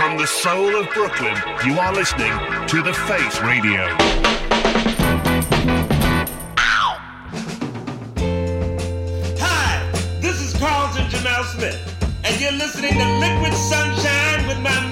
From the soul of Brooklyn, you are listening to The Face Radio. Hi, this is Carlton Jamel Smith, and you're listening to Liquid Sunshine with my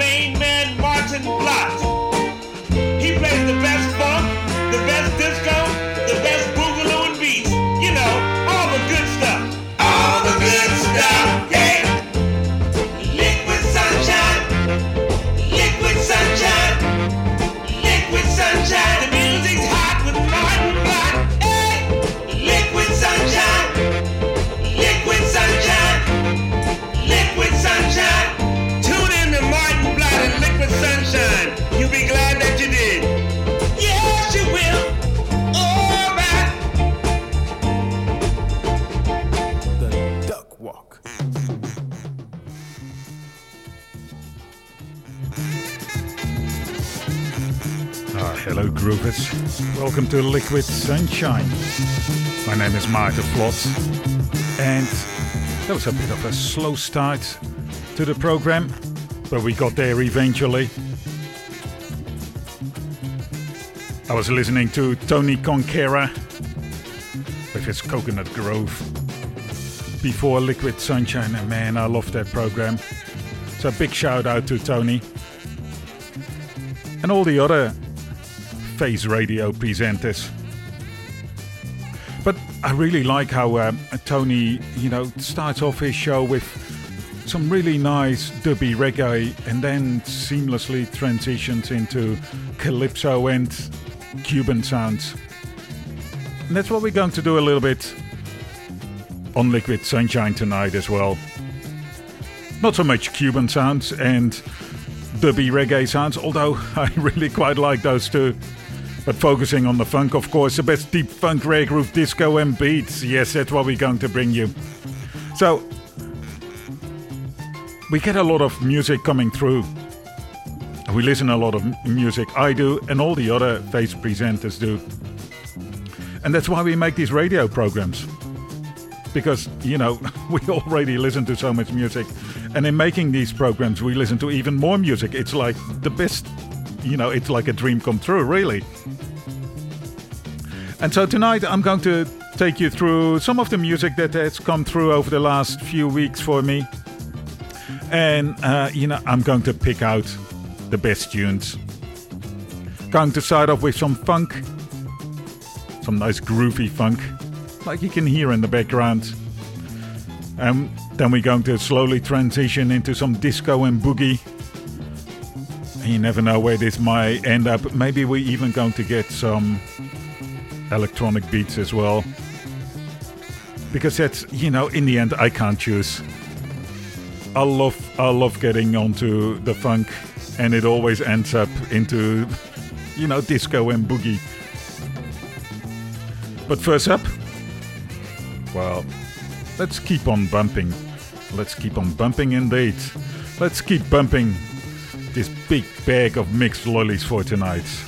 groovers. Welcome to Liquid Sunshine. My name is Maarten Vlot, and that was a bit of a slow start to the program, but we got there eventually. I was listening to Tony Conquera with his Coconut Grove before Liquid Sunshine, and man, I love that program. So, big shout out to Tony and all the other Face Radio presenters. But I really like how uh, Tony, you know, starts off his show with some really nice dubby reggae and then seamlessly transitions into calypso and Cuban sounds. And that's what we're going to do a little bit on Liquid Sunshine tonight as well. Not so much Cuban sounds and dubby reggae sounds, although I really quite like those too. But focusing on the funk, of course, the best deep funk, rare groove, disco, and beats. Yes, that's what we're going to bring you. So, we get a lot of music coming through. We listen a lot of music. I do, and all the other face presenters do. And that's why we make these radio programs. Because, you know, we already listen to so much music. And in making these programs, we listen to even more music. It's like the best, you know, it's like a dream come true, really. And so tonight I'm going to take you through some of the music that has come through over the last few weeks for me. And, uh, you know, I'm going to pick out the best tunes. Going to start off with some funk, some nice groovy funk, like you can hear in the background. And then we're going to slowly transition into some disco and boogie. You never know where this might end up. Maybe we're even going to get some electronic beats as well. Because that's, you know, in the end, I can't choose. I love, I love getting onto the funk, and it always ends up into, you know, disco and boogie. But first up, well, let's keep on bumping. Let's keep on bumping indeed. Let's keep bumping this big bag of mixed lollies for tonight.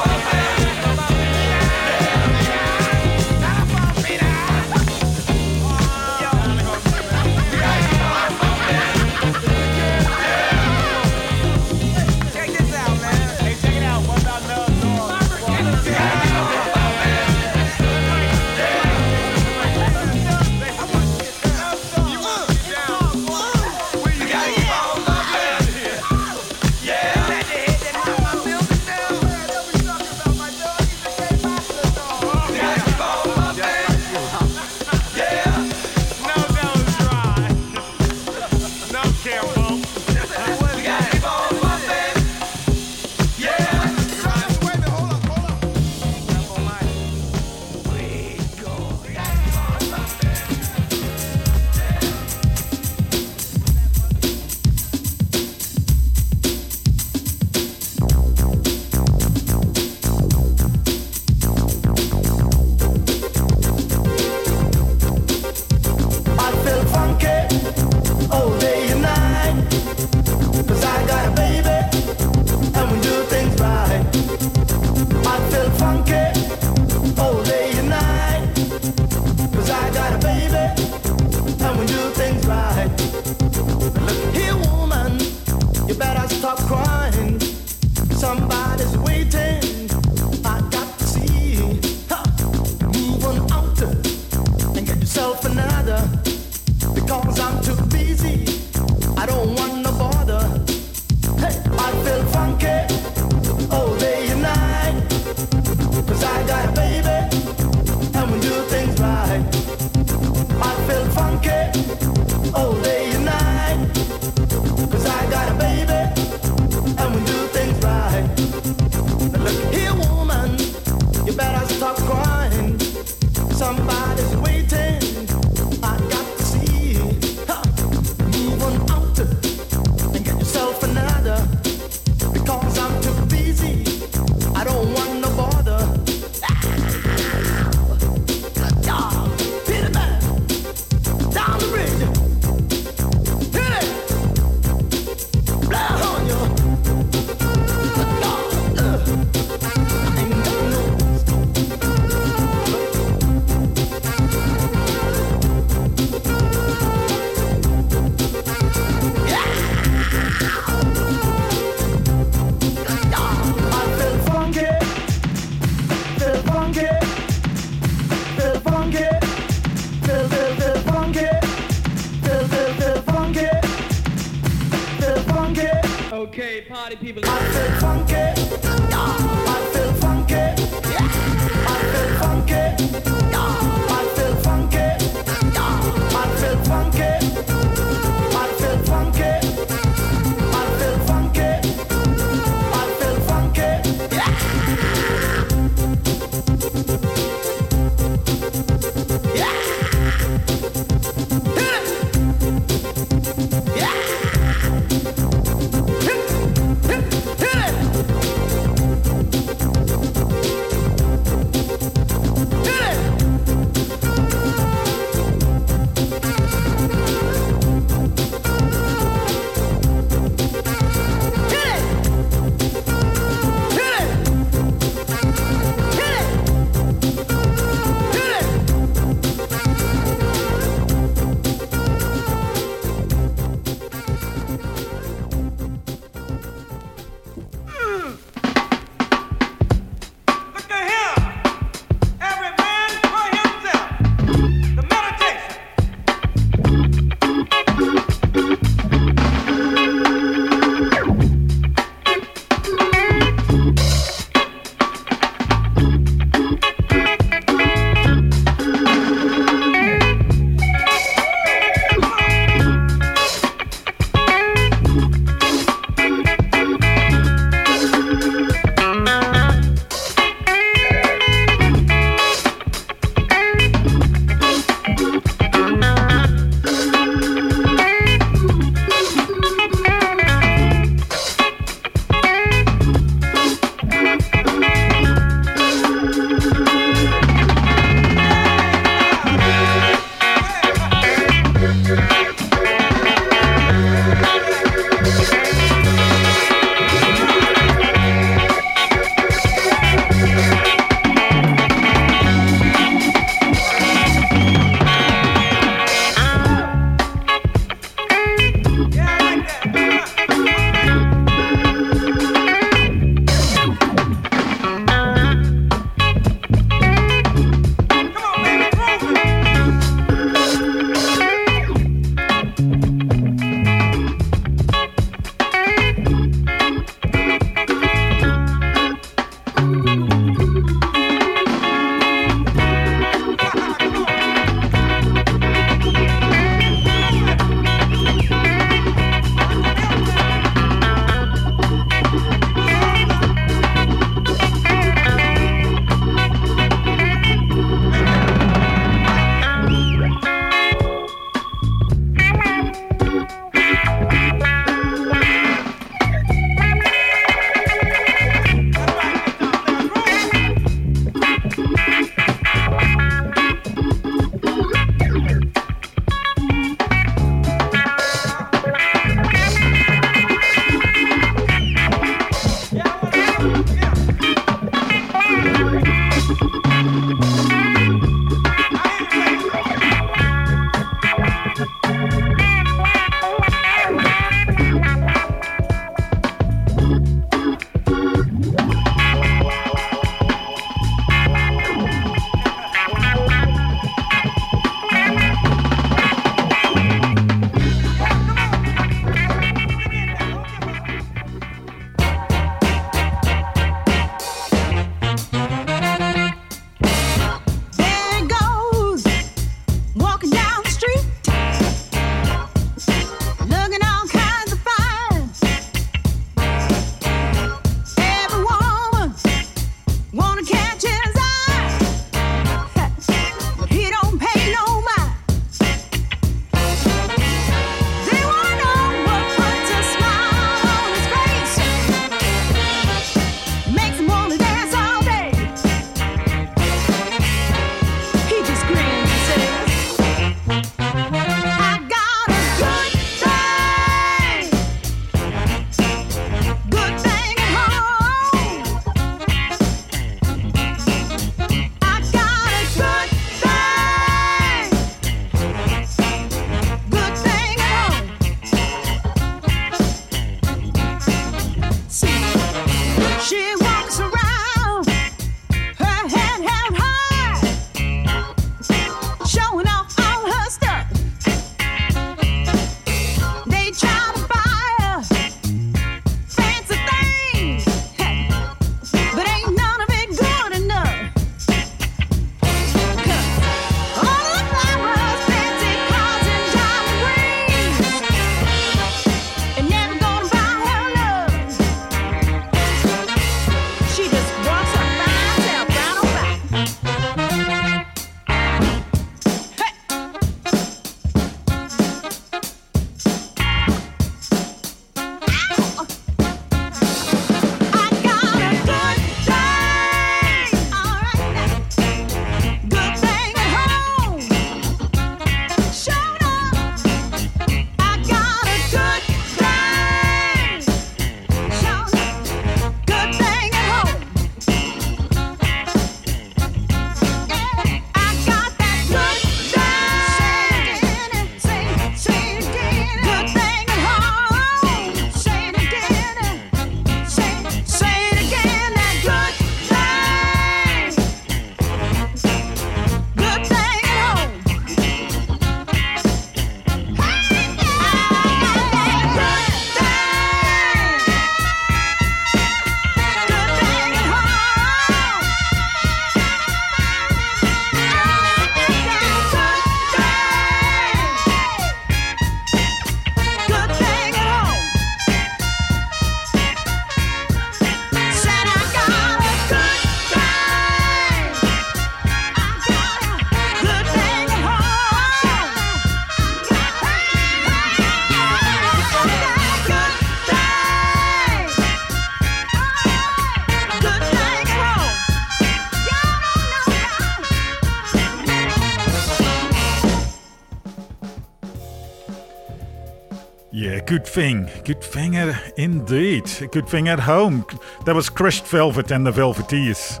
Thing. Good thing indeed. A good thing at home. That was Crushed Velvet and the Velveteers,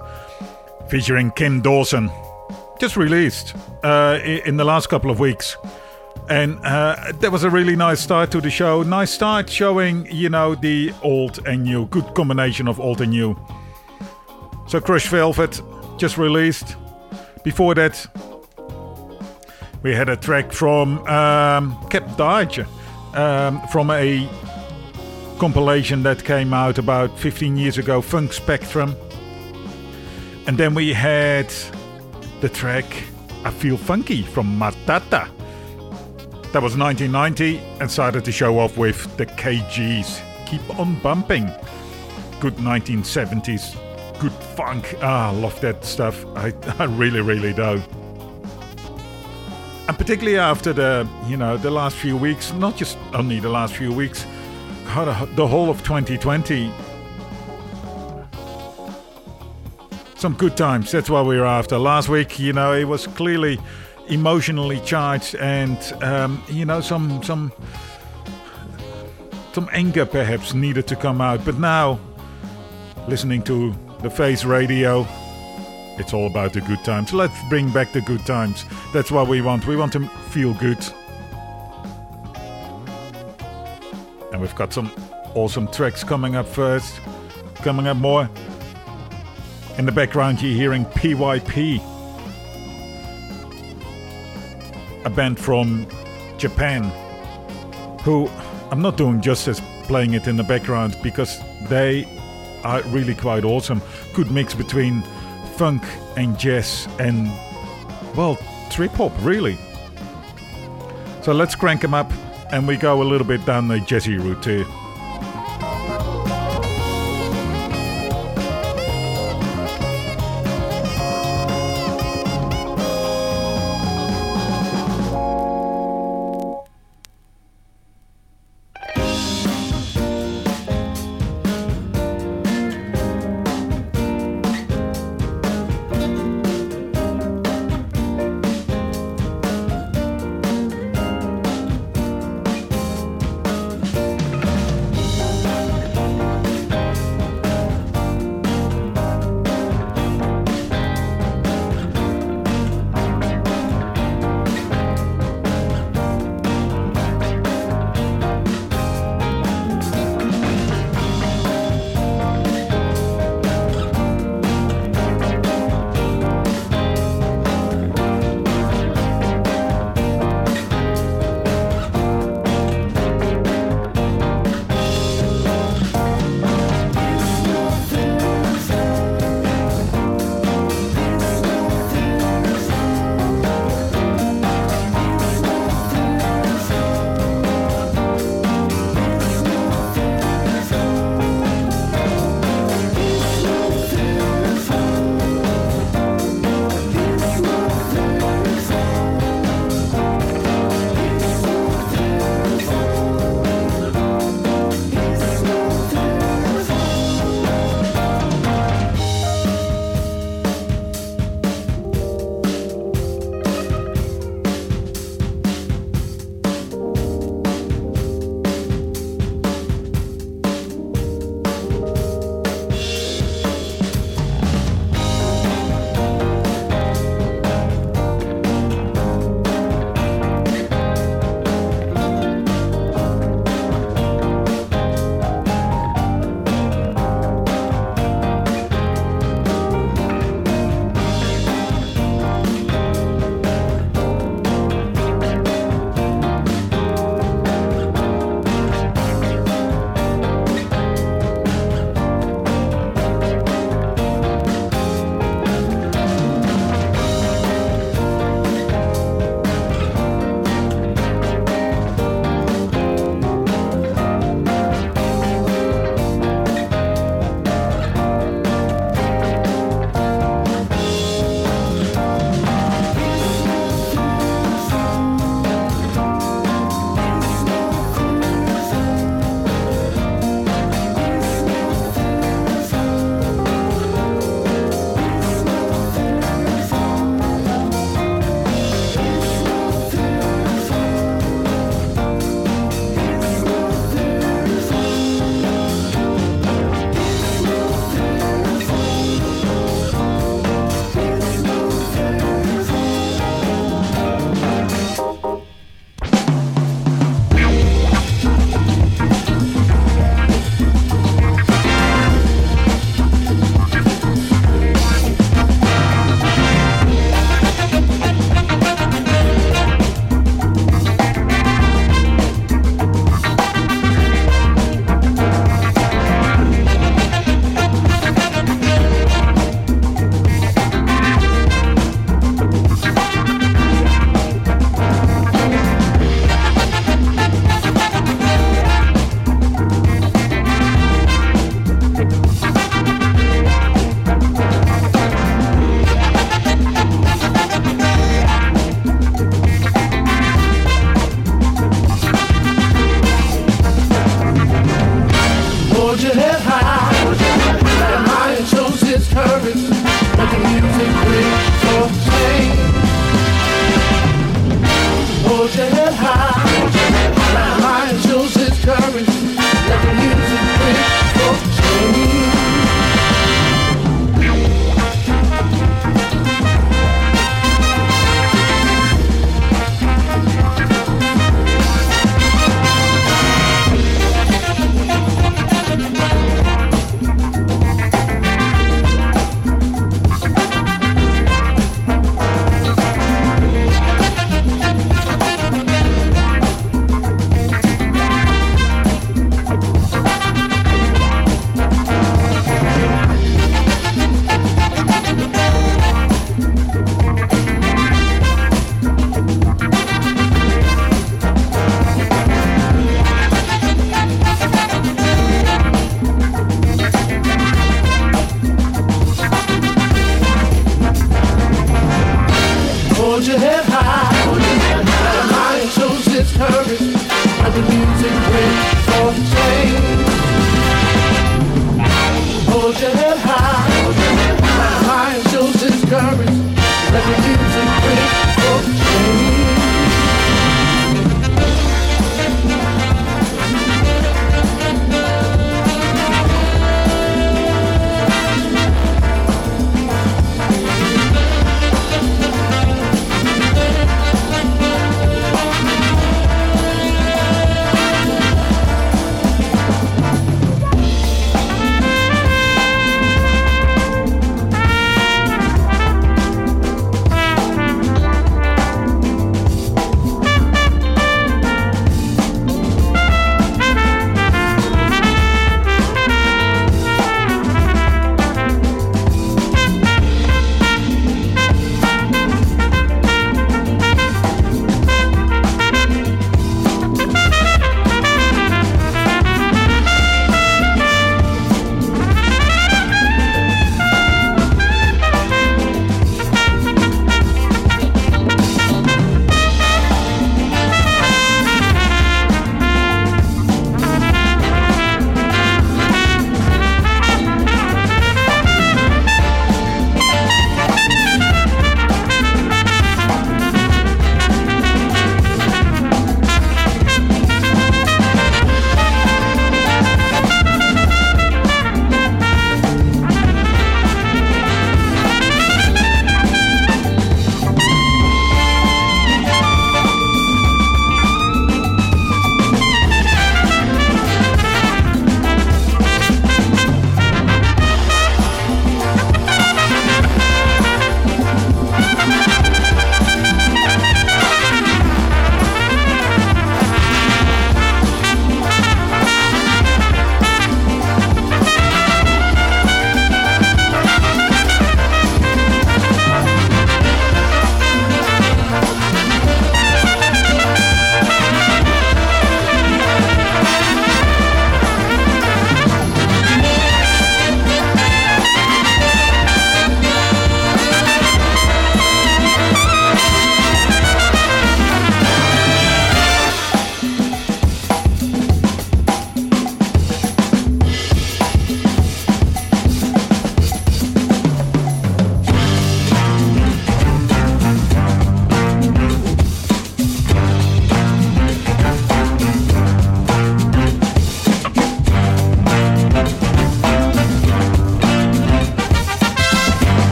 featuring Kim Dawson. Just released uh, in the last couple of weeks. And uh, that was a really nice start to the show. Nice start showing, you know, the old and new. Good combination of old and new. So, Crushed Velvet just released. Before that, we had a track from um, Cap Dodge um, from a compilation that came out about 15 years ago, Funk Spectrum. And then we had the track I Feel Funky from Matata. That was 1990 and started to show off with the Kay-Gees. Keep on bumping. Good 1970s, good funk. Ah, love that stuff. I, I really, really do. And particularly after the, you know, the last few weeks, not just only the last few weeks, God, the whole of 2020. Some good times. That's what we were after. Last week, you know, it was clearly emotionally charged, and um, you know, some some some anger perhaps needed to come out. But now, listening to the Face Radio, it's all about the good times. Let's bring back the good times. That's what we want. We want to feel good. And we've got some awesome tracks coming up first. Coming up more. In the background, you're hearing PYP, a band from Japan, who I'm not doing justice playing it in the background because they are really quite awesome. Good mix between funk and jazz and, well, trip hop, really. So let's crank them up and we go a little bit down the jazzy route too.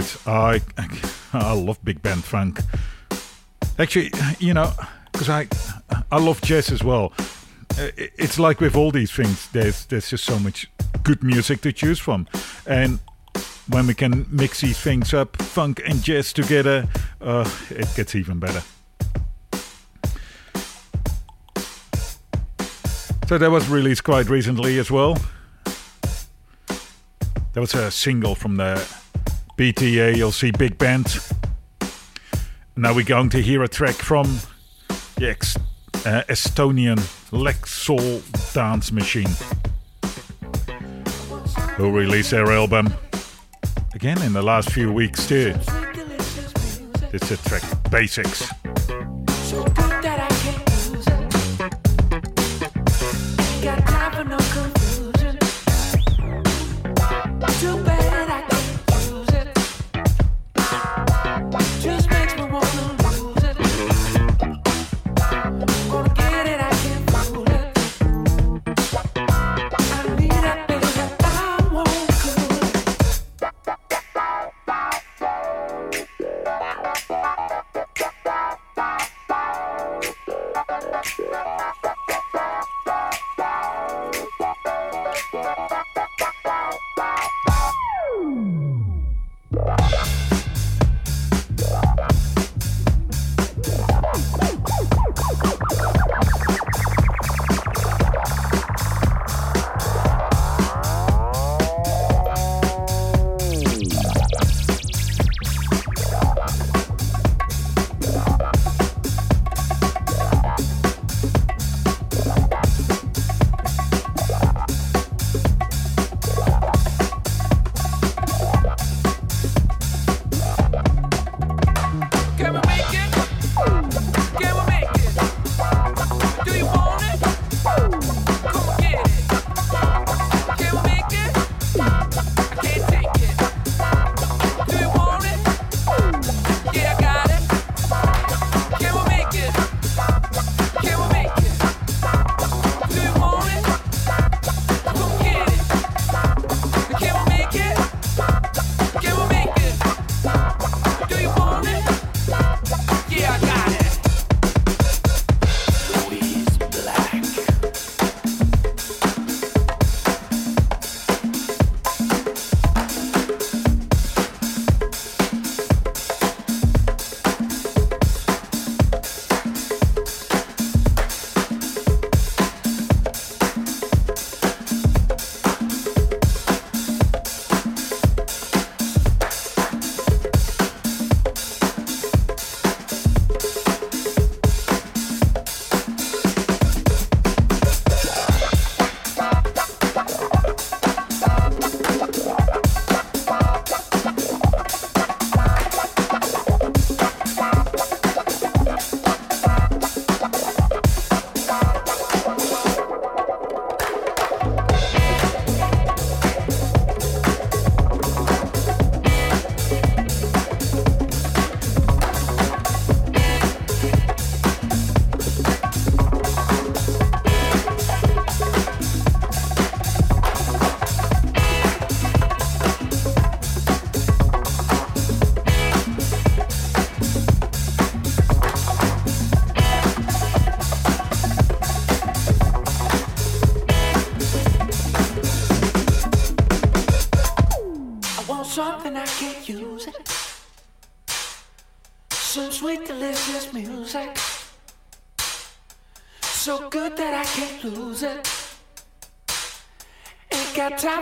Good. I I love big band funk. Actually, you know, because I I love jazz as well. It's like with all these things, there's there's just so much good music to choose from, and when we can mix these things up, funk and jazz together, uh, it gets even better. So that was released quite recently as well. That was a single from the BTA, you'll see Big Band. Now we're going to hear a track from the ex- uh, Estonian Lexsoul Dance Machine. who released their album again in the last few weeks too. It's a track Basics.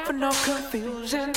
For no confusion.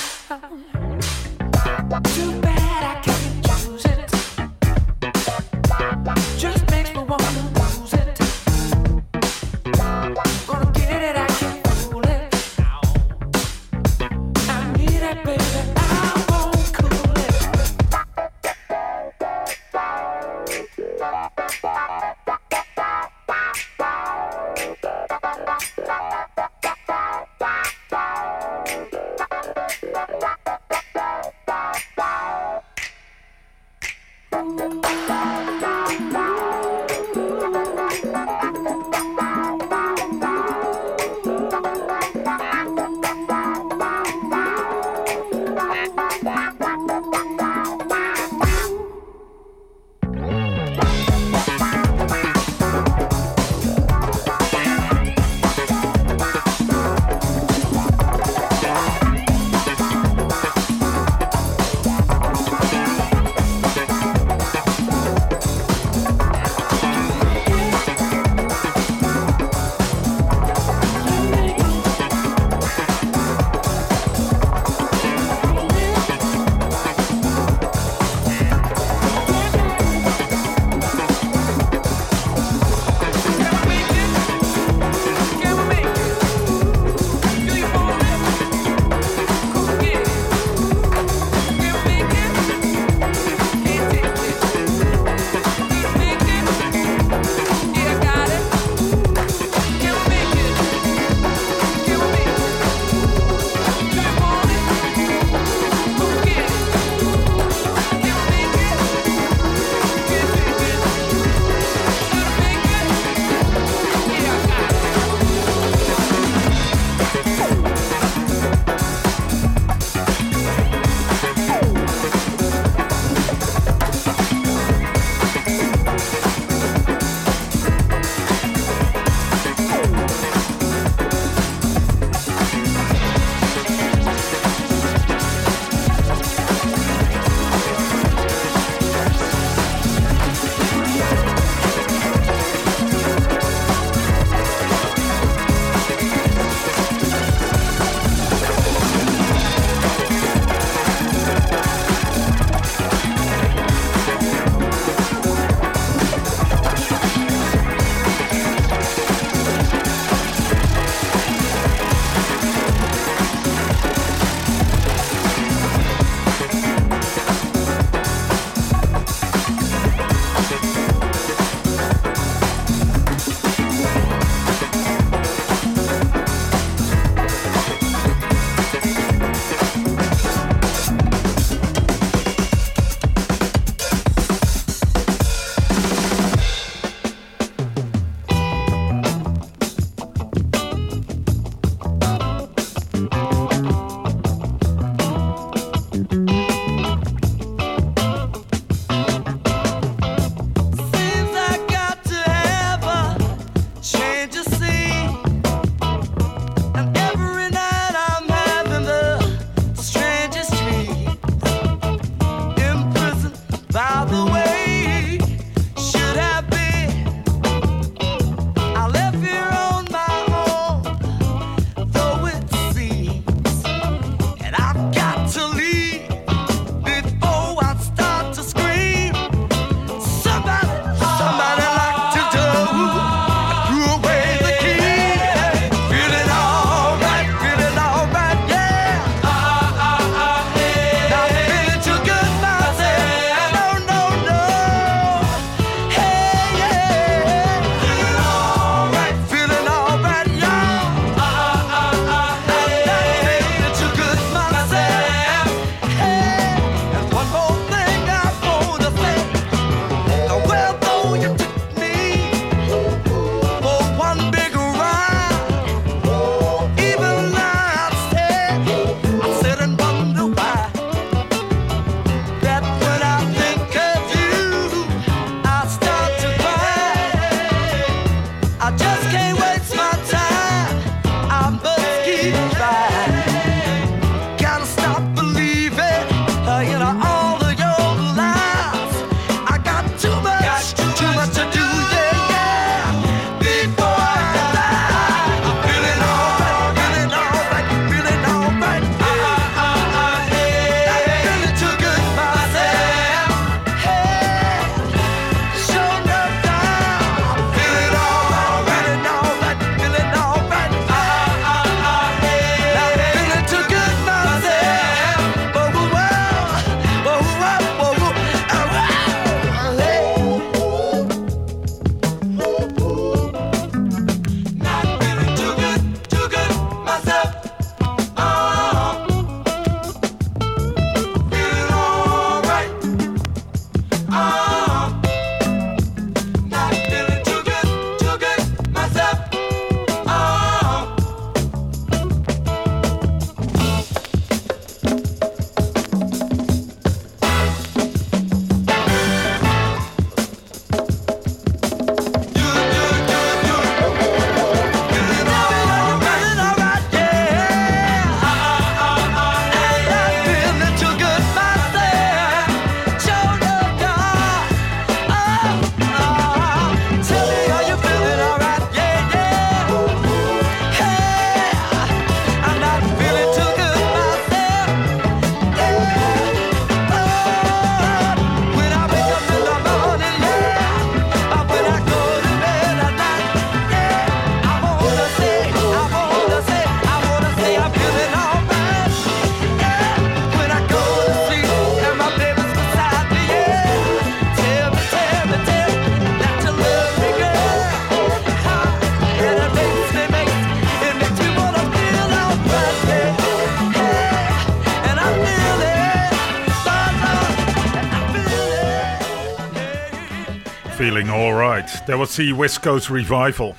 That was the West Coast Revival.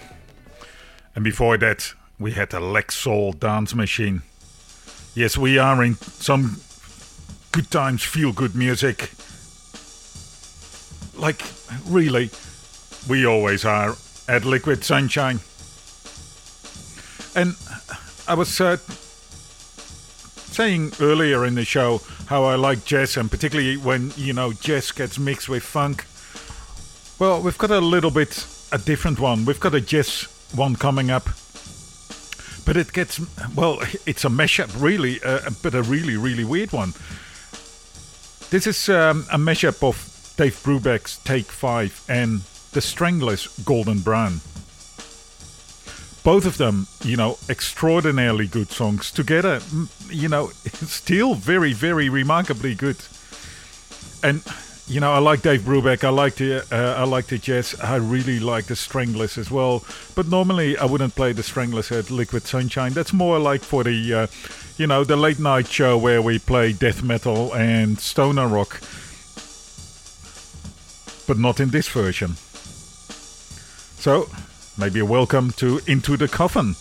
And before that, we had the Lexsoul Dance Machine. Yes, we are in some good times, feel good music. Like, really, we always are at Liquid Sunshine. And I was uh, saying earlier in the show how I like jazz, and particularly when, you know, jazz gets mixed with funk. Well, we've got a little bit a different one. We've got a jazz one coming up. But it gets, well, it's a mashup, really, uh, but a really, really weird one. This is um, a mashup of Dave Brubeck's Take 5 and The Stranglers' Golden Brown. Both of them, you know, extraordinarily good songs together. You know, still very, very remarkably good. And you know, I like Dave Brubeck. I like the uh, I like the jazz. I really like the Stranglers as well. But normally, I wouldn't play the Stranglers at Liquid Sunshine. That's more like for the, uh, you know, the late night show where we play death metal and stoner rock. But not in this version. So, maybe a welcome to Into the Coffin.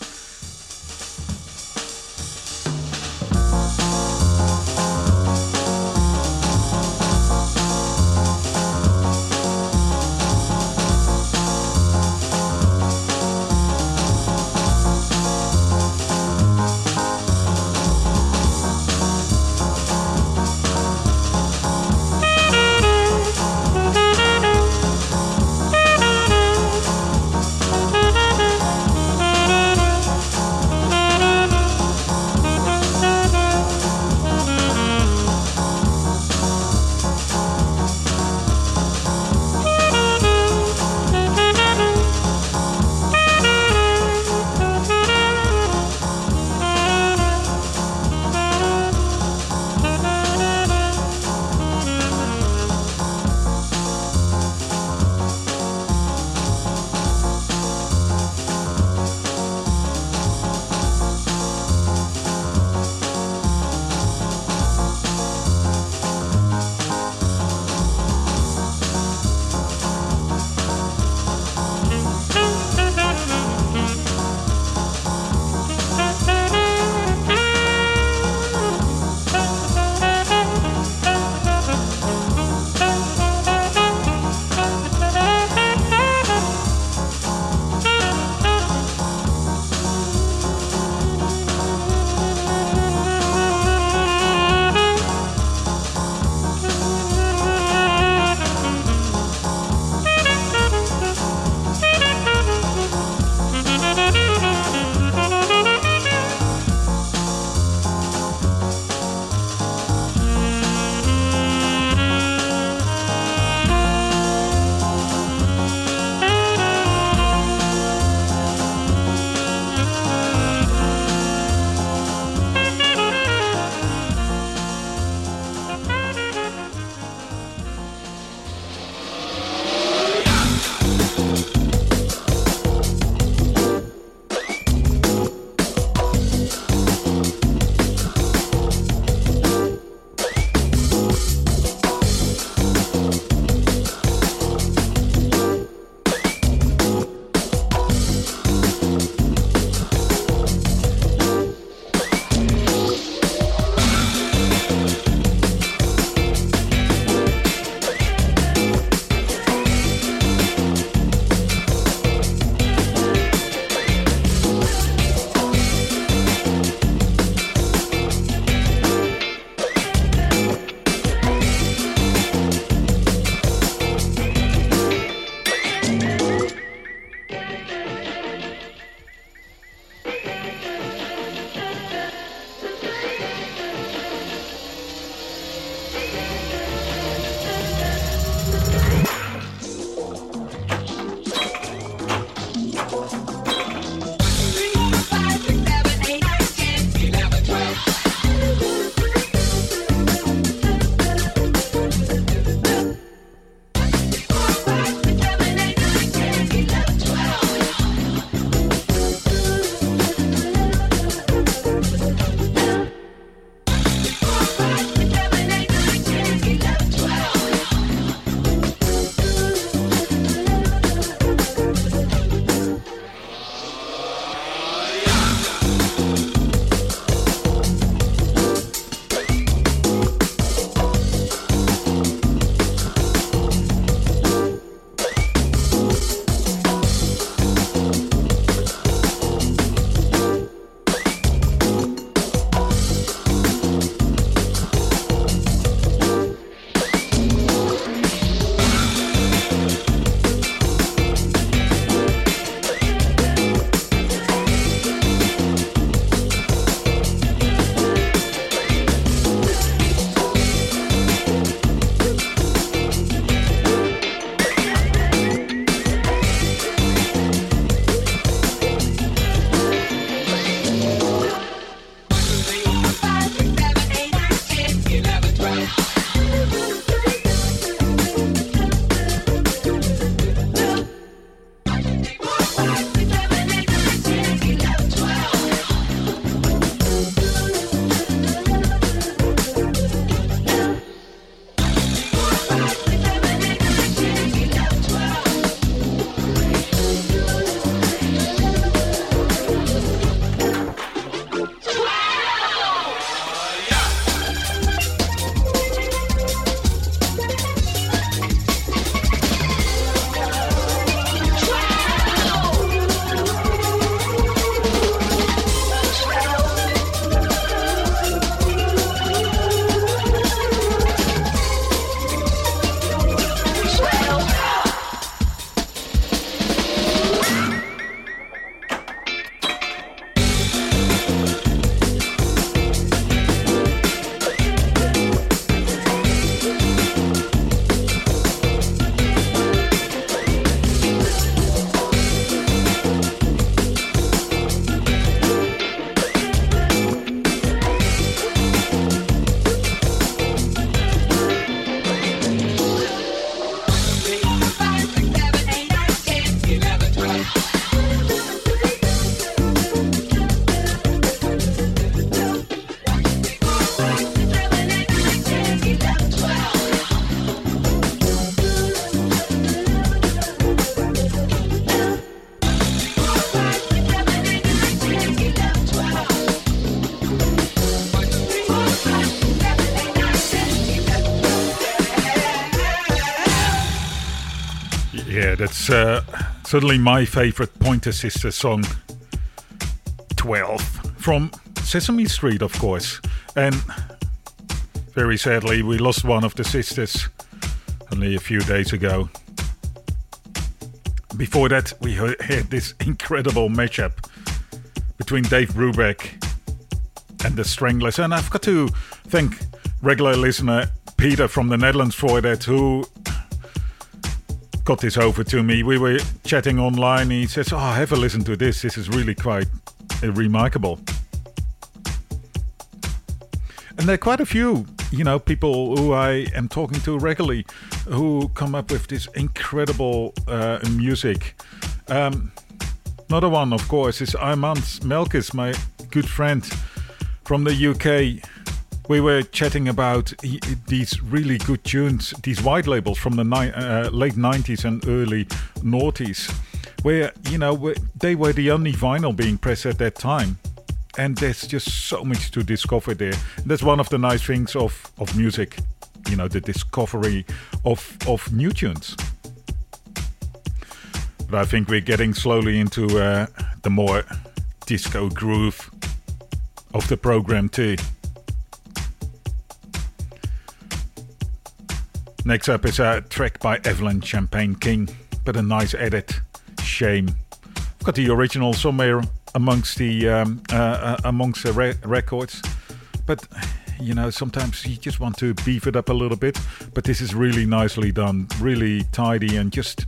Certainly my favorite Pointer Sisters song. 12 from Sesame Street, of course. And very sadly, we lost one of the sisters only a few days ago. Before that, we heard, had this incredible mashup between Dave Brubeck and the Stranglers. And I've got to thank regular listener Peter from the Netherlands for that, who got this over to me. We were chatting online. He says, Oh, have a listen to this. This is really quite uh, remarkable. And there are quite a few, you know, people who I am talking to regularly who come up with this incredible uh, music. Um, another one, of course, is Armand Melkis, my good friend from the UK. We were chatting about these really good tunes, these white labels from the ni- uh, late 90s and early noughties, where, you know, they were the only vinyl being pressed at that time and there's just so much to discover there. That's one of the nice things of, of music, you know, the discovery of of new tunes. But I think we're getting slowly into uh, the more disco groove of the program too. Next up is a track by Evelyn Champagne King, but a nice edit. Shame. I've got the original somewhere amongst the um, uh, uh, amongst the re- records, but you know sometimes you just want to beef it up a little bit. But this is really nicely done, really tidy, and just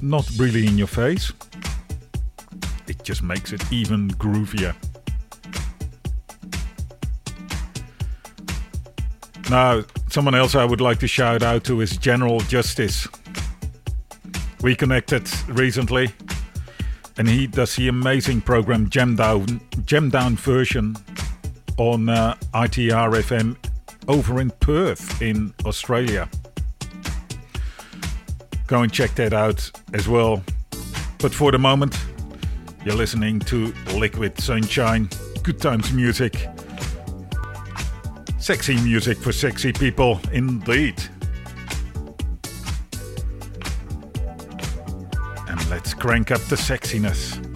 not really in your face. It just makes it even groovier. Now, someone else I would like to shout out to is General Justice. We connected recently, and he does the amazing program Jam Down, Jam Down version on uh, RTR FM over in Perth in Australia. Go and check that out as well. But for the moment, you're listening to Liquid Sunshine, good times music. Sexy music for sexy people, indeed. And let's crank up the sexiness.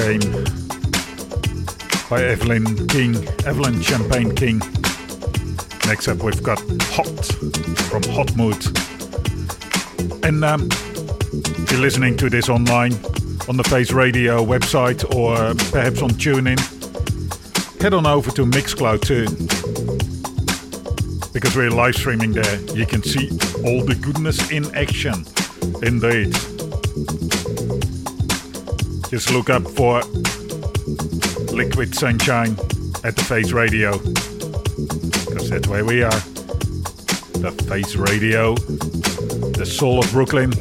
Uh, by Evelyn King, Evelyn Champagne King. Next up, we've got Hot from Hot Mood. And um, if you're listening to this online on the Face Radio website or perhaps on TuneIn, head on over to Mixcloud too. Because we're live streaming there. You can see all the goodness in action. Indeed. Just look up for Liquid Sunshine at the Face Radio. Because that's where we are. The Face Radio, the soul of Brooklyn.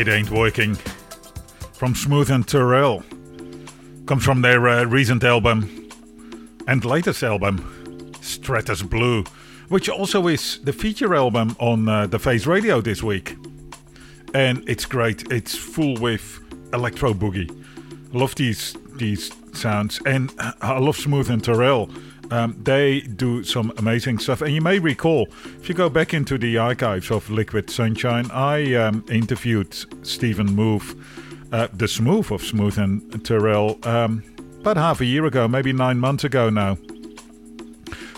It Ain't Working from Smoove and Turrell. Comes from their uh, recent album and latest album, Stratus Blue, which also is the feature album on uh, The Face Radio this week. And it's great, it's full with electro boogie. I love these, these sounds, and uh, I love Smoove and Turrell. Um, they do some amazing stuff. And you may recall if you go back into the archives of Liquid Sunshine, I um, interviewed Stephen Move, uh, the Smoove of Smoove and Turrell, um, about half a year ago, maybe nine months ago now.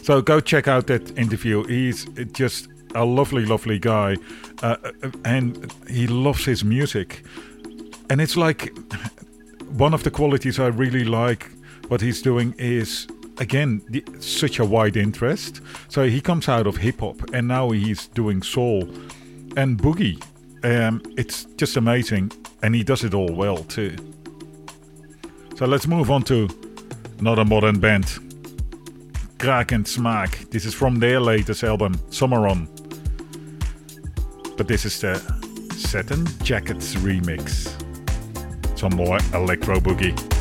So go check out that interview. He's just a lovely, lovely guy, uh, and he loves his music. And it's like one of the qualities I really like what he's doing is again the, such a wide interest. So he comes out of hip hop, and now he's doing soul and boogie. Um, it's just amazing, and he does it all well too. So let's move on to another modern band. Kraak and Smaak. This is from their latest album, Summer On. But this is the Satin Jackets remix. Some more electro boogie.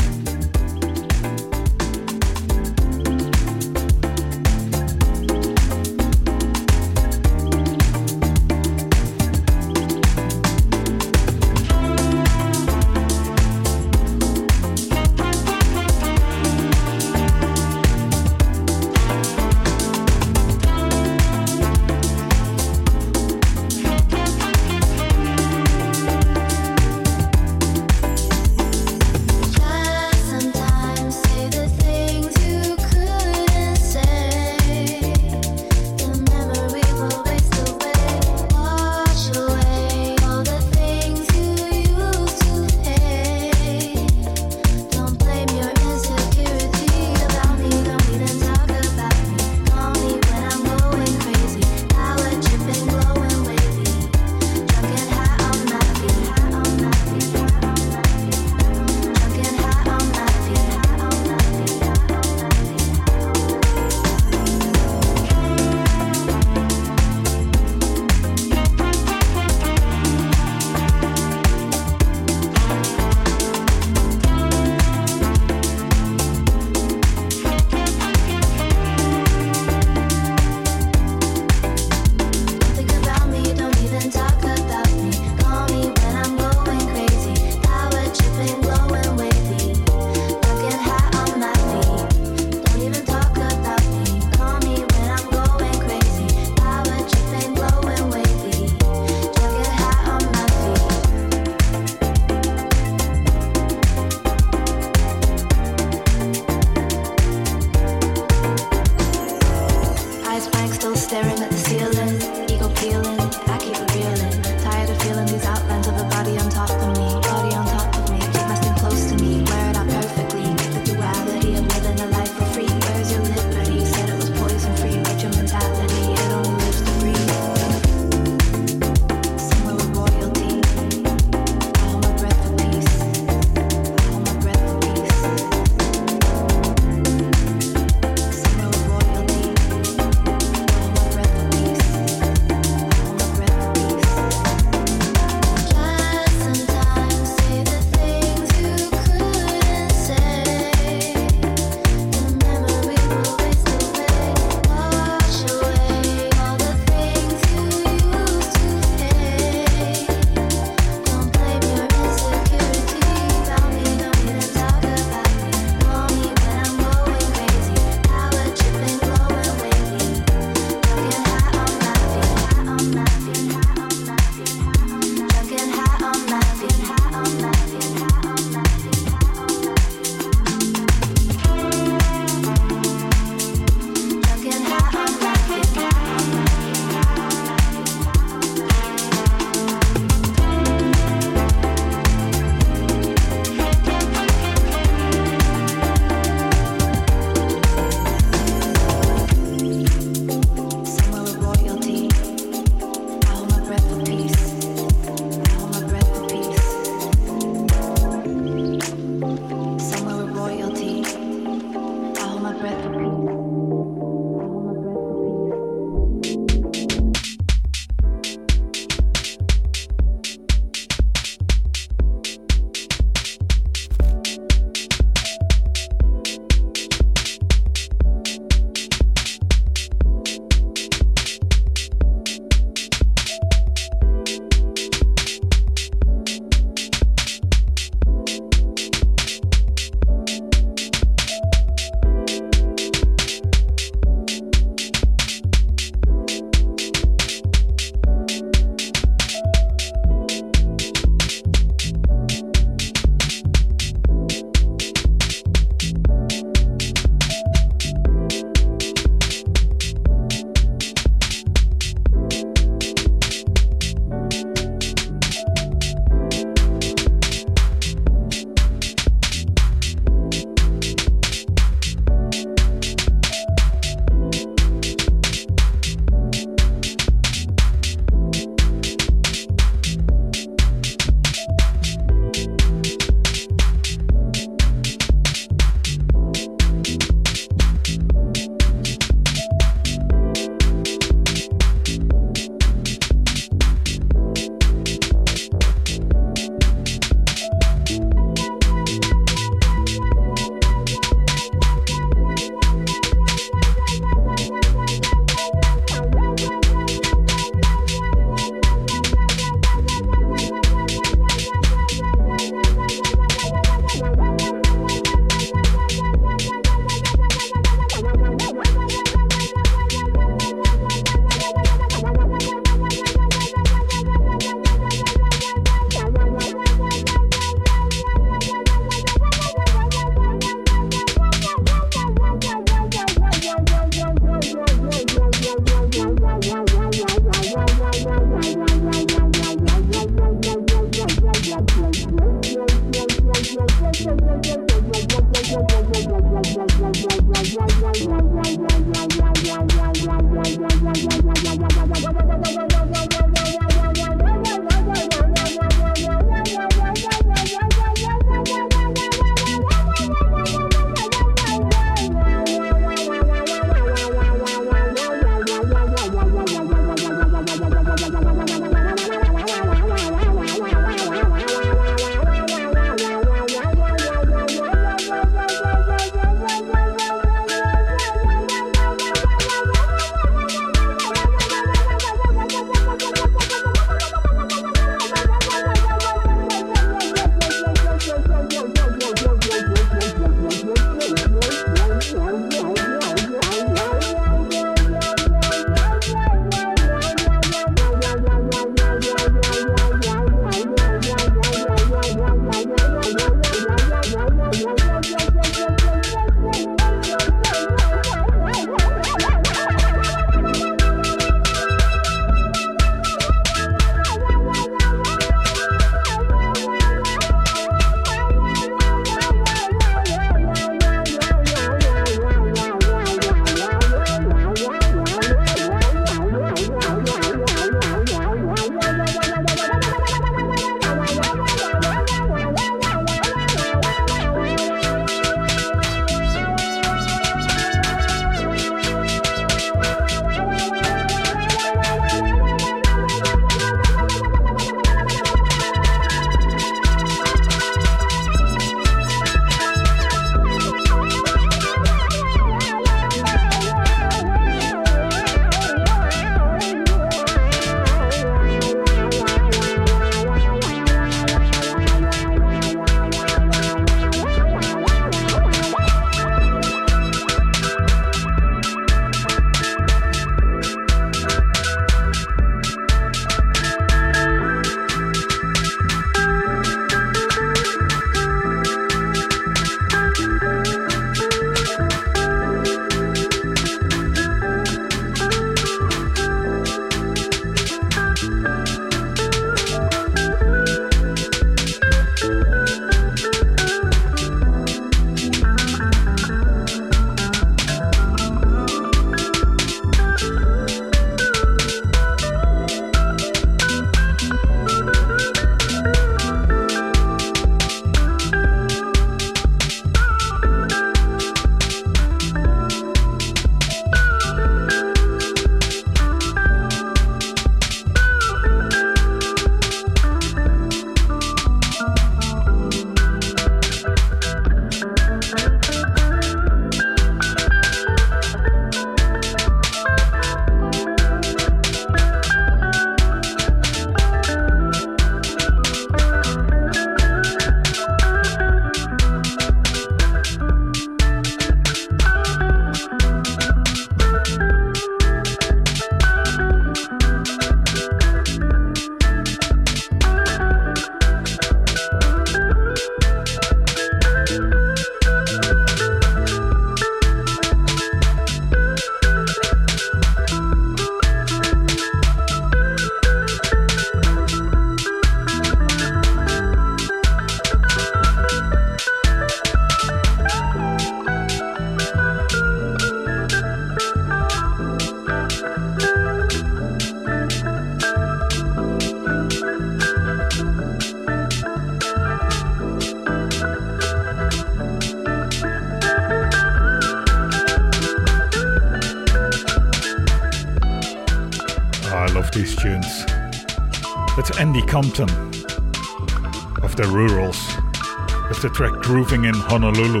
Track Grooving in Honolulu.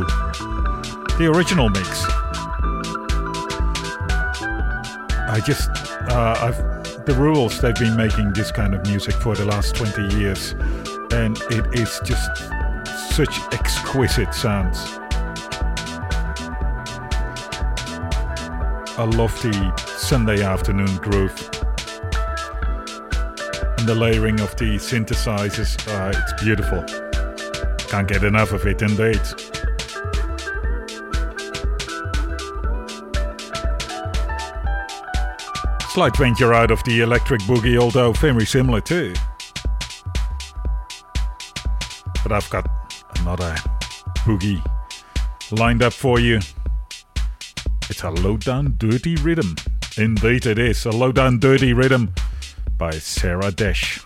The original mix. I just, uh, I've, the rules, they've been making this kind of music for the last 20 years, and it is just such exquisite sounds. A lofty Sunday afternoon groove. And the layering of the synthesizers, uh, it's beautiful. Can't get enough of it indeed. Slight venture out of the electric boogie, although very similar too. But I've got another boogie lined up for you. It's a low down dirty rhythm. Indeed, it is a low down dirty rhythm by Sarah Dash.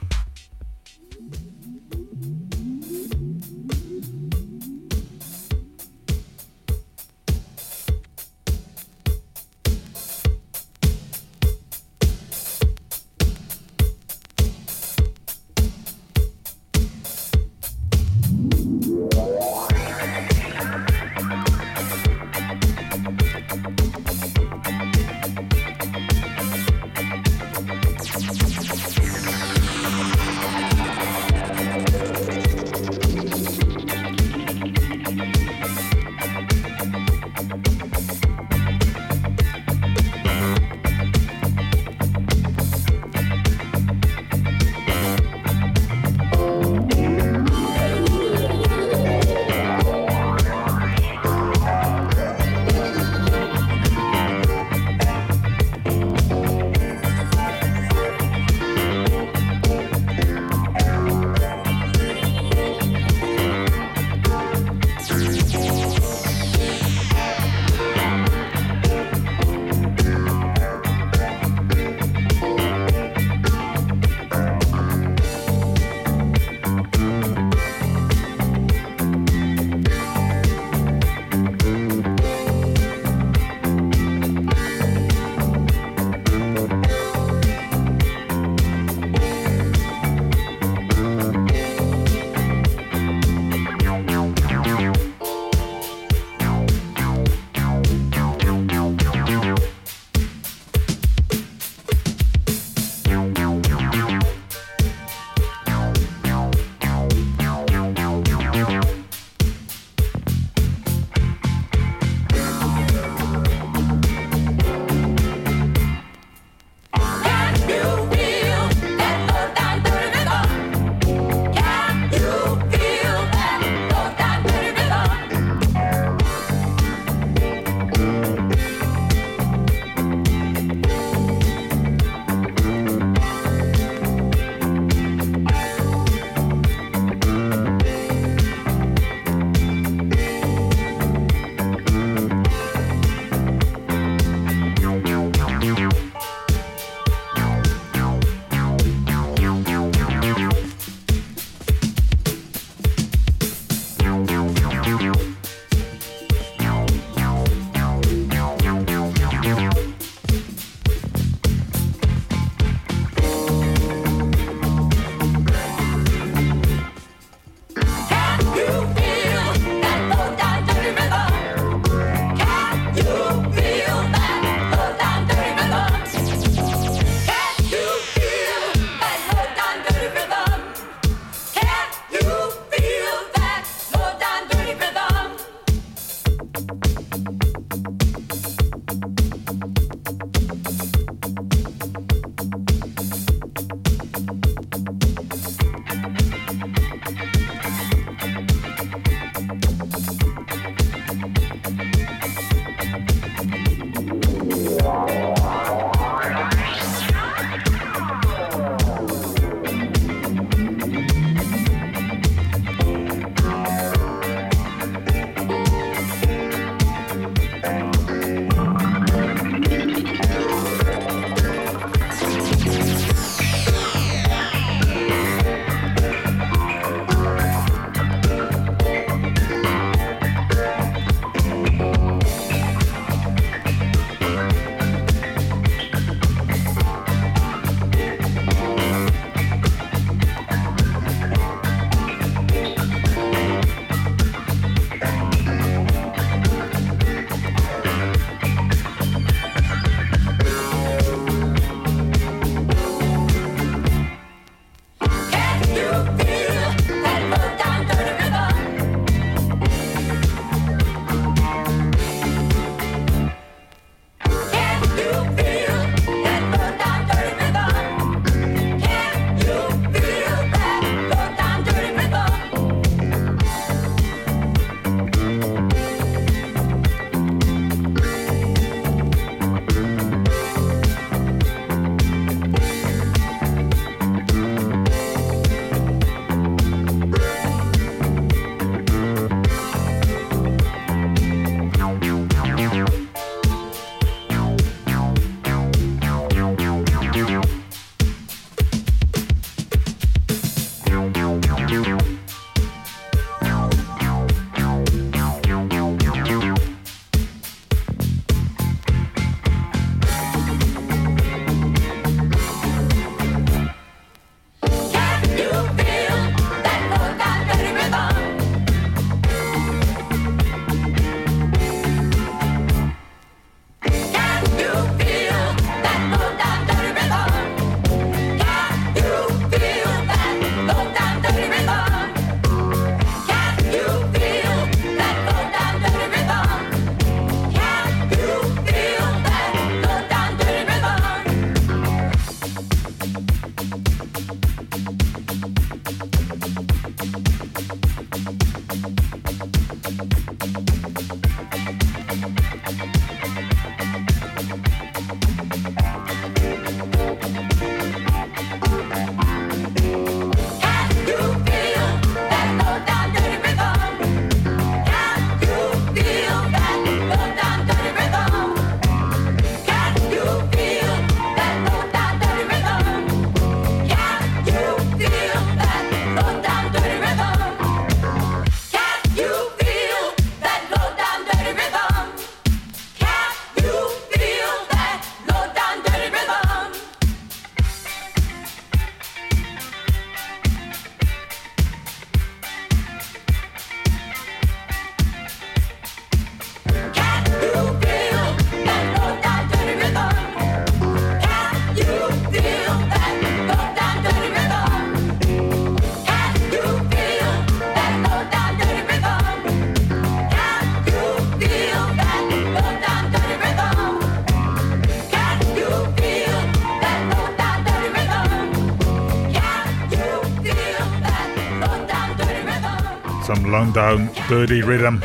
Dirty rhythm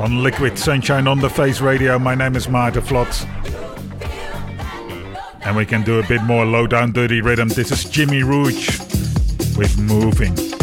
on Liquid Sunshine on the Face Radio. My name is Maarten Vlot. And we can do a bit more low down dirty rhythm. This is Jimmy Rouge with Moving.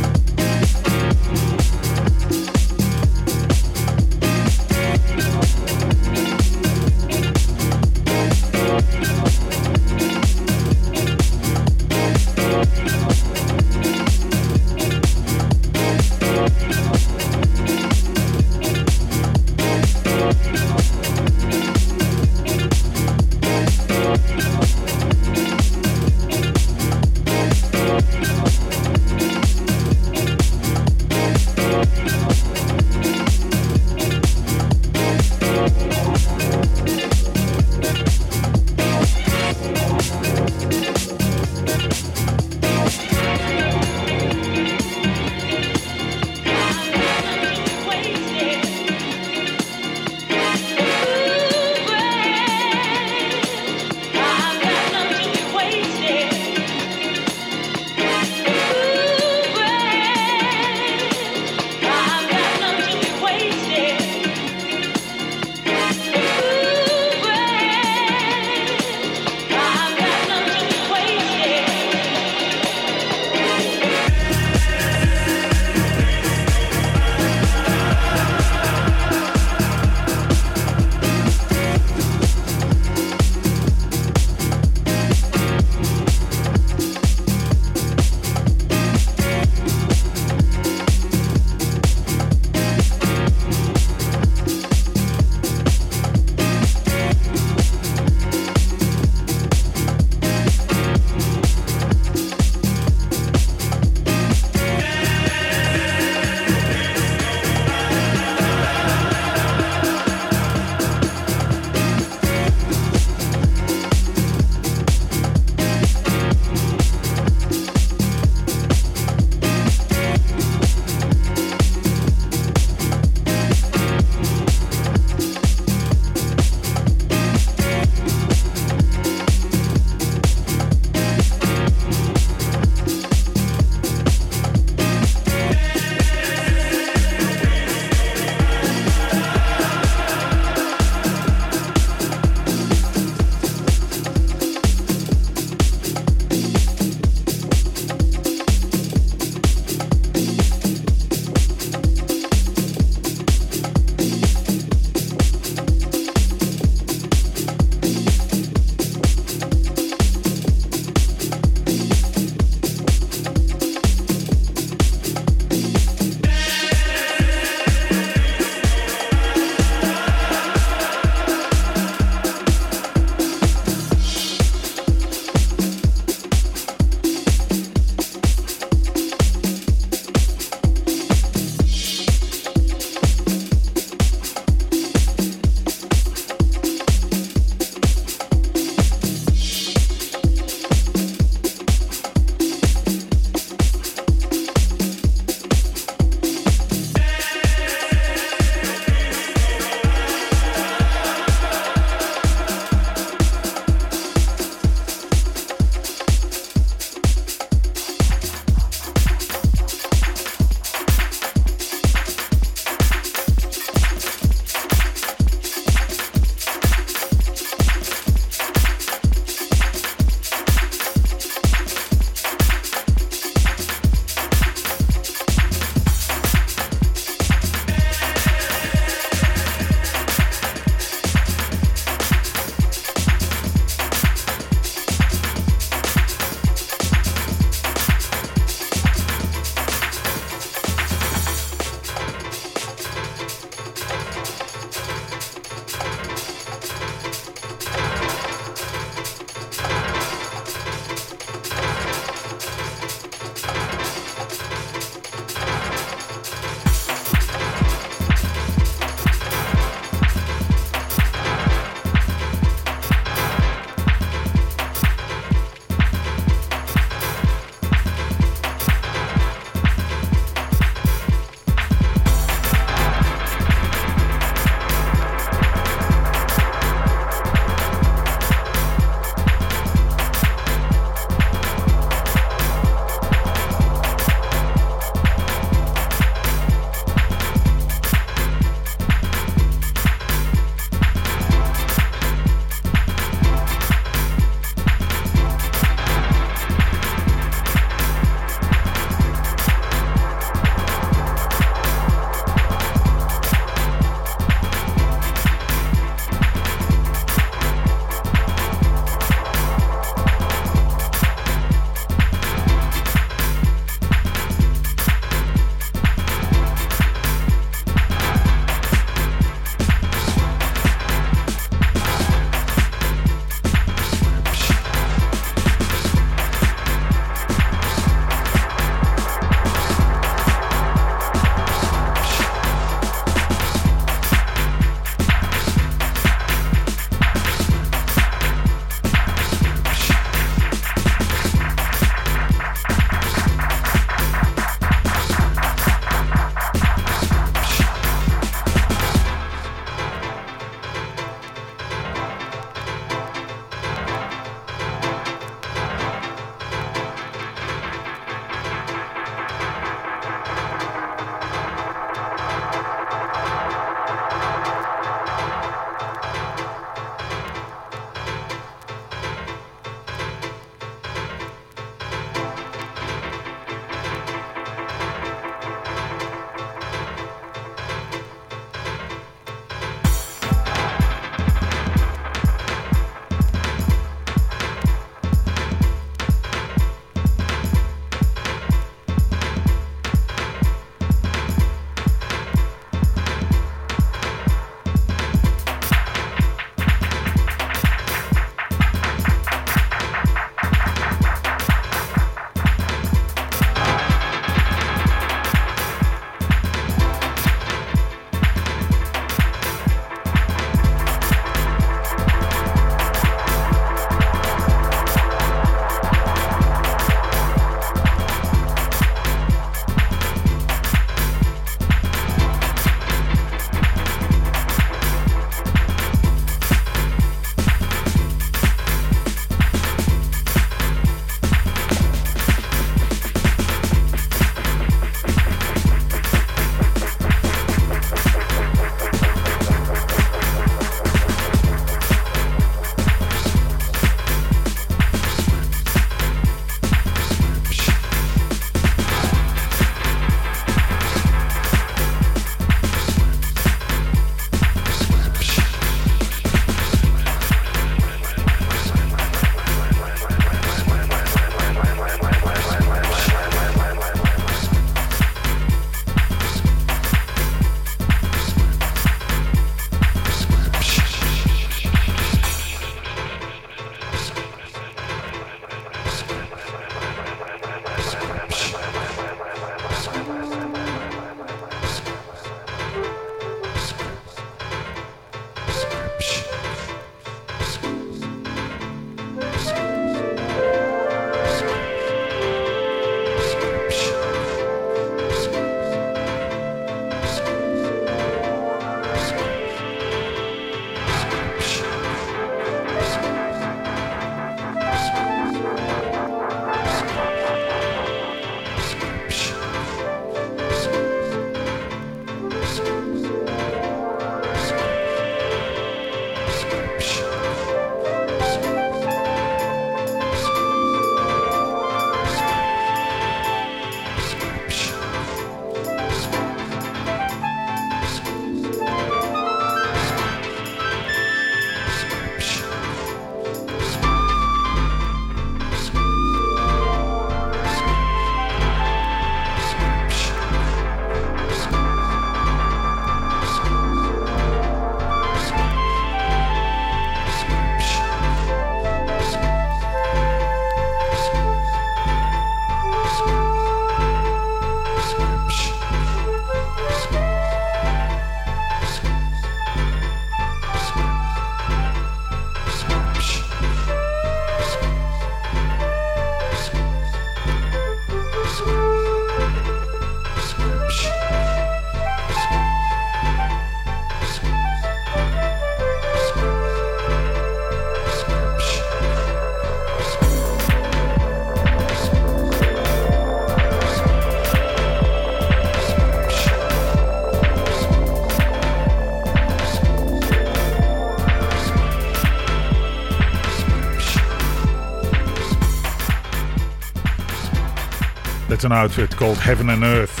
An outfit called Heaven and Earth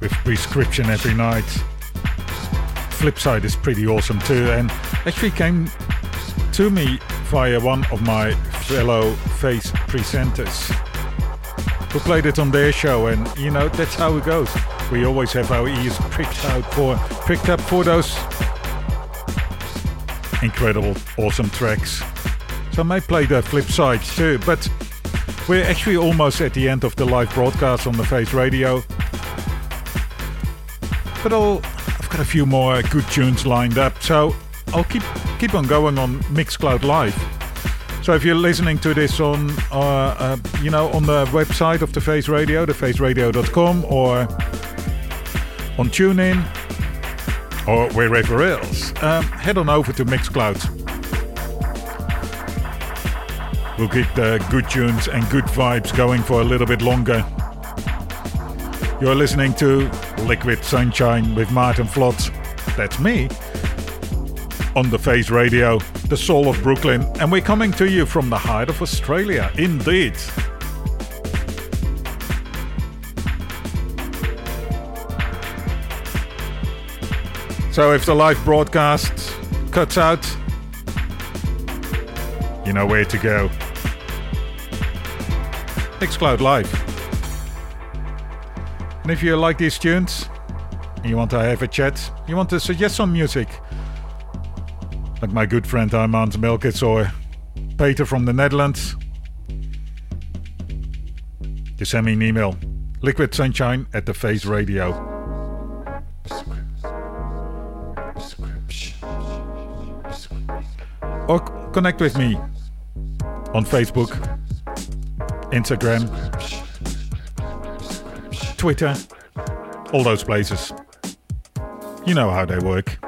with prescription every night. Flipside is pretty awesome too, and actually came to me via one of my fellow face presenters who played it on their show, and you know that's how it goes. We always have our ears pricked out for pricked up for those incredible, awesome tracks. So I may play the flip side too, but we're actually almost at the end of the live broadcast on the Face Radio. But I'll, I've got a few more good tunes lined up, so I'll keep keep on going on Mixcloud Live. So if you're listening to this on, uh, uh, you know, on the website of the Face Radio, thefaceradio.com, or on TuneIn, or wherever else, um, head on over to Mixcloud. We'll keep the good tunes and good vibes going for a little bit longer. You're listening to Liquid Sunshine with Maarten Vlot. That's me. On the Face Radio, the soul of Brooklyn, and we're coming to you from the heart of Australia, indeed. So if the live broadcast cuts out, you know where to go. Xcloud Live. And if you like these tunes, you want to have a chat, you want to suggest some music, like my good friend Armand Melkits or Peter from the Netherlands, just send me an email. Liquid Sunshine at the Face Radio. Or connect with me on Facebook, Instagram, Twitter, all those places. You know how they work.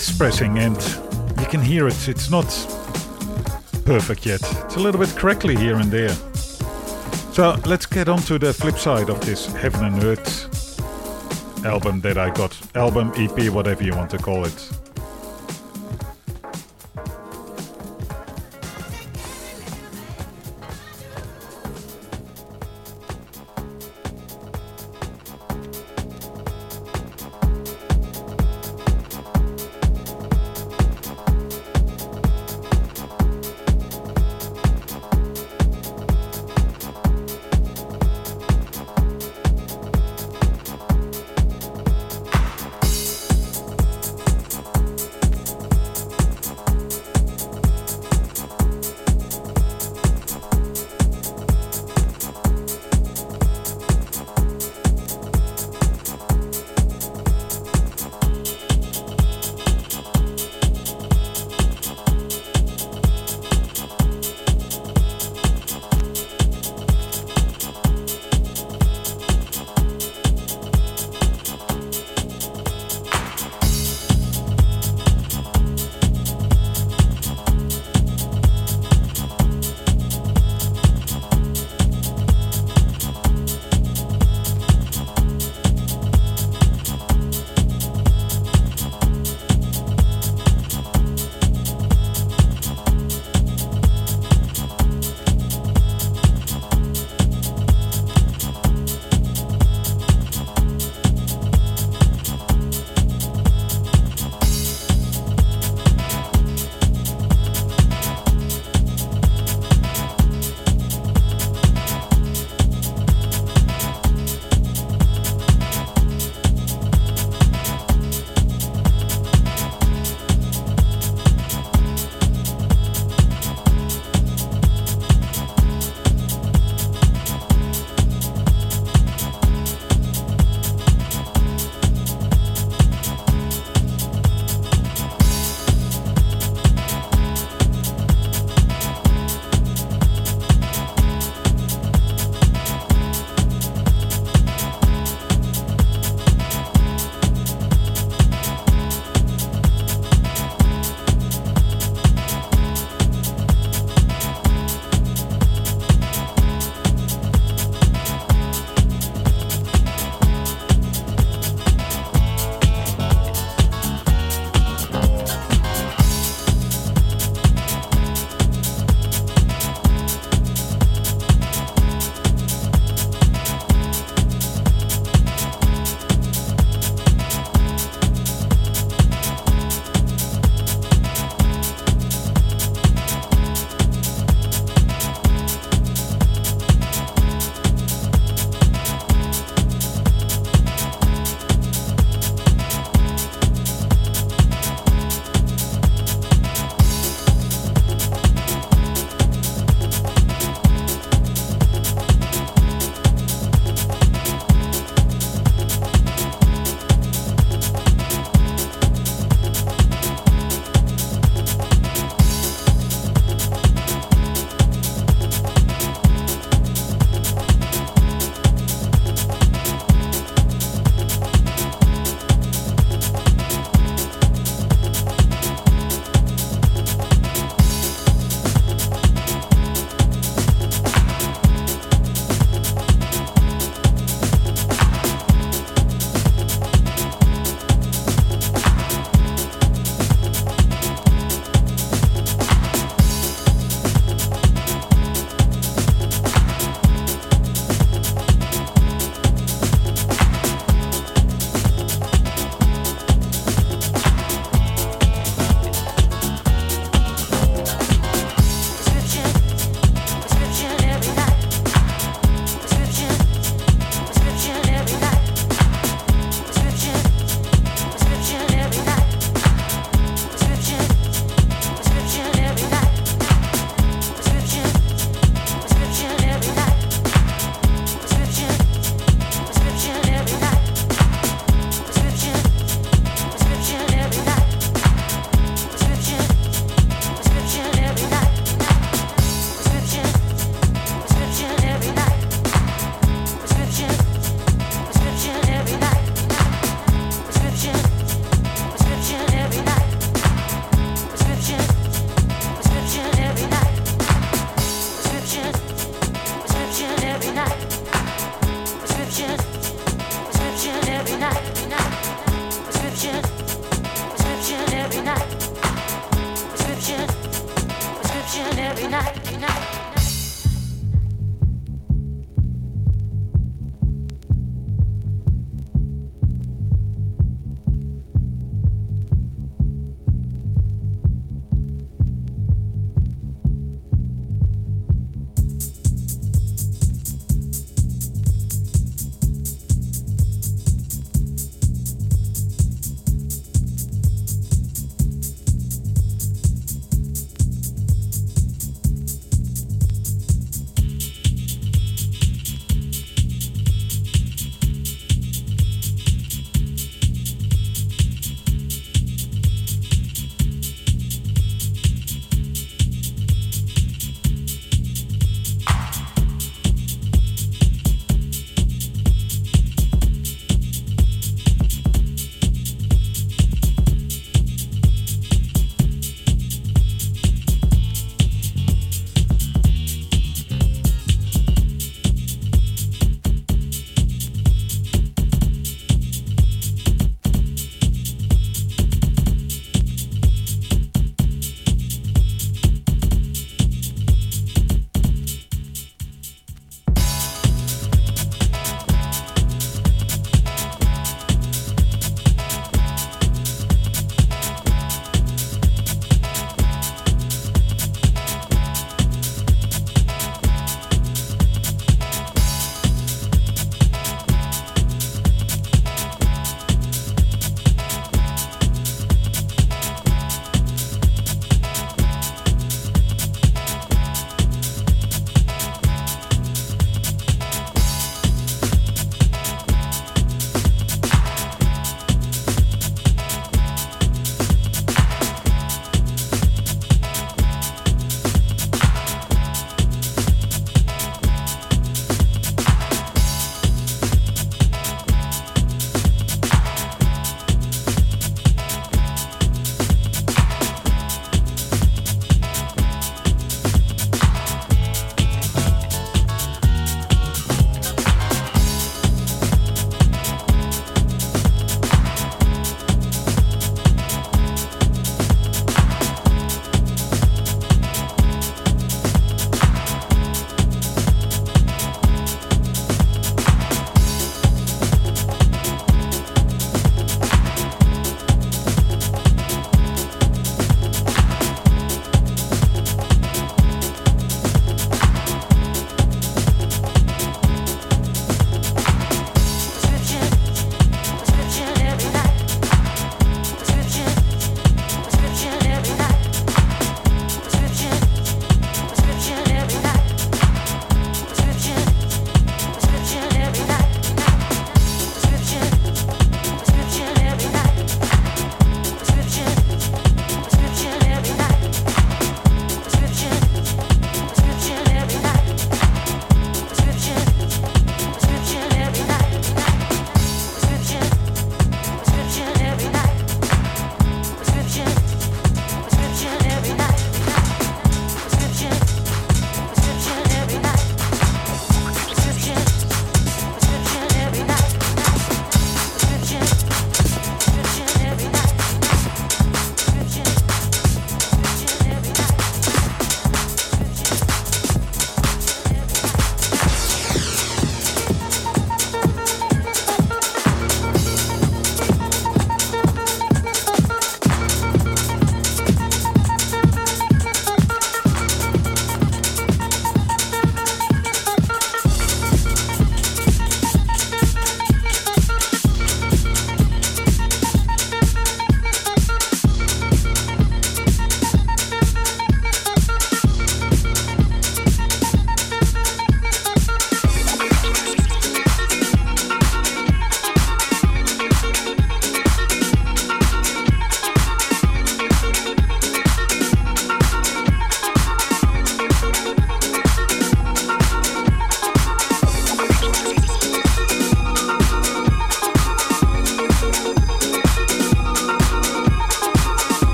Test pressing and you can hear it. It's not perfect yet. It's a little bit crackly here and there. So let's get on to the flip side of this Heaven and Earth album that I got. Album, EP, whatever you want to call it.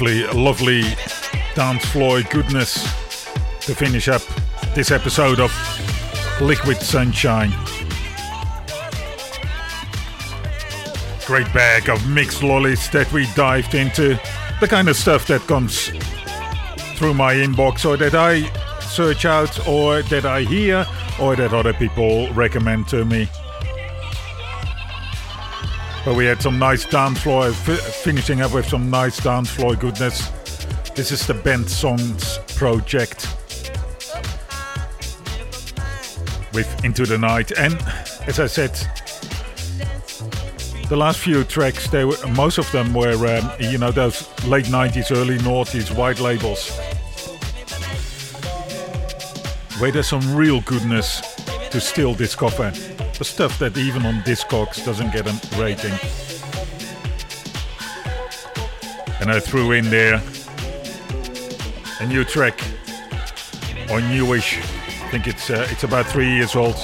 Lovely, lovely dance floor goodness to finish up this episode of Liquid Sunshine. Great bag of mixed lollies that we dived into. The kind of stuff that comes through my inbox or that I search out or that I hear or that other people recommend to me. But we had some nice dance floor, f- finishing up with some nice dance floor goodness. This is the Band Songs project with Into the Night. And as I said, the last few tracks, they were, most of them were, um, you know, those late 90s, early noughties white labels. Where there's some real goodness to still discover. The stuff that even on Discogs doesn't get a rating. And I threw in there a new track, or newish. I think it's uh, it's about three years old.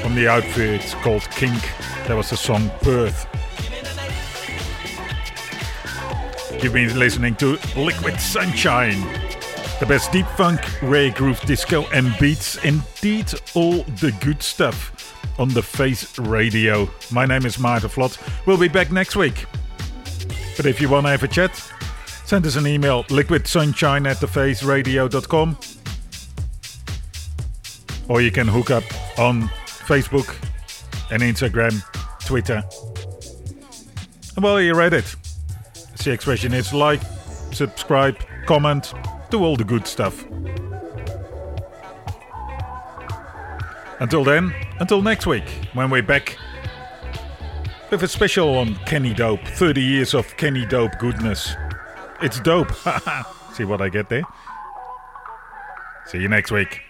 From the outfit called Kink. That was the song Birth. You've been listening to Liquid Sunshine. The best deep funk, rare groove disco and beats. Indeed, all the good stuff on the Face Radio. My name is Maarten Vlot. We'll be back next week. But if you want to have a chat, send us an email liquidsunshine at thefaceradio.com or you can hook up on Facebook and Instagram, Twitter. And while you're at it, the expression is like, subscribe, comment, do all the good stuff. Until then, until next week, when we're back with a special on Kenny Dope 30 years of Kenny Dope goodness. It's dope. See what I get there? See you next week.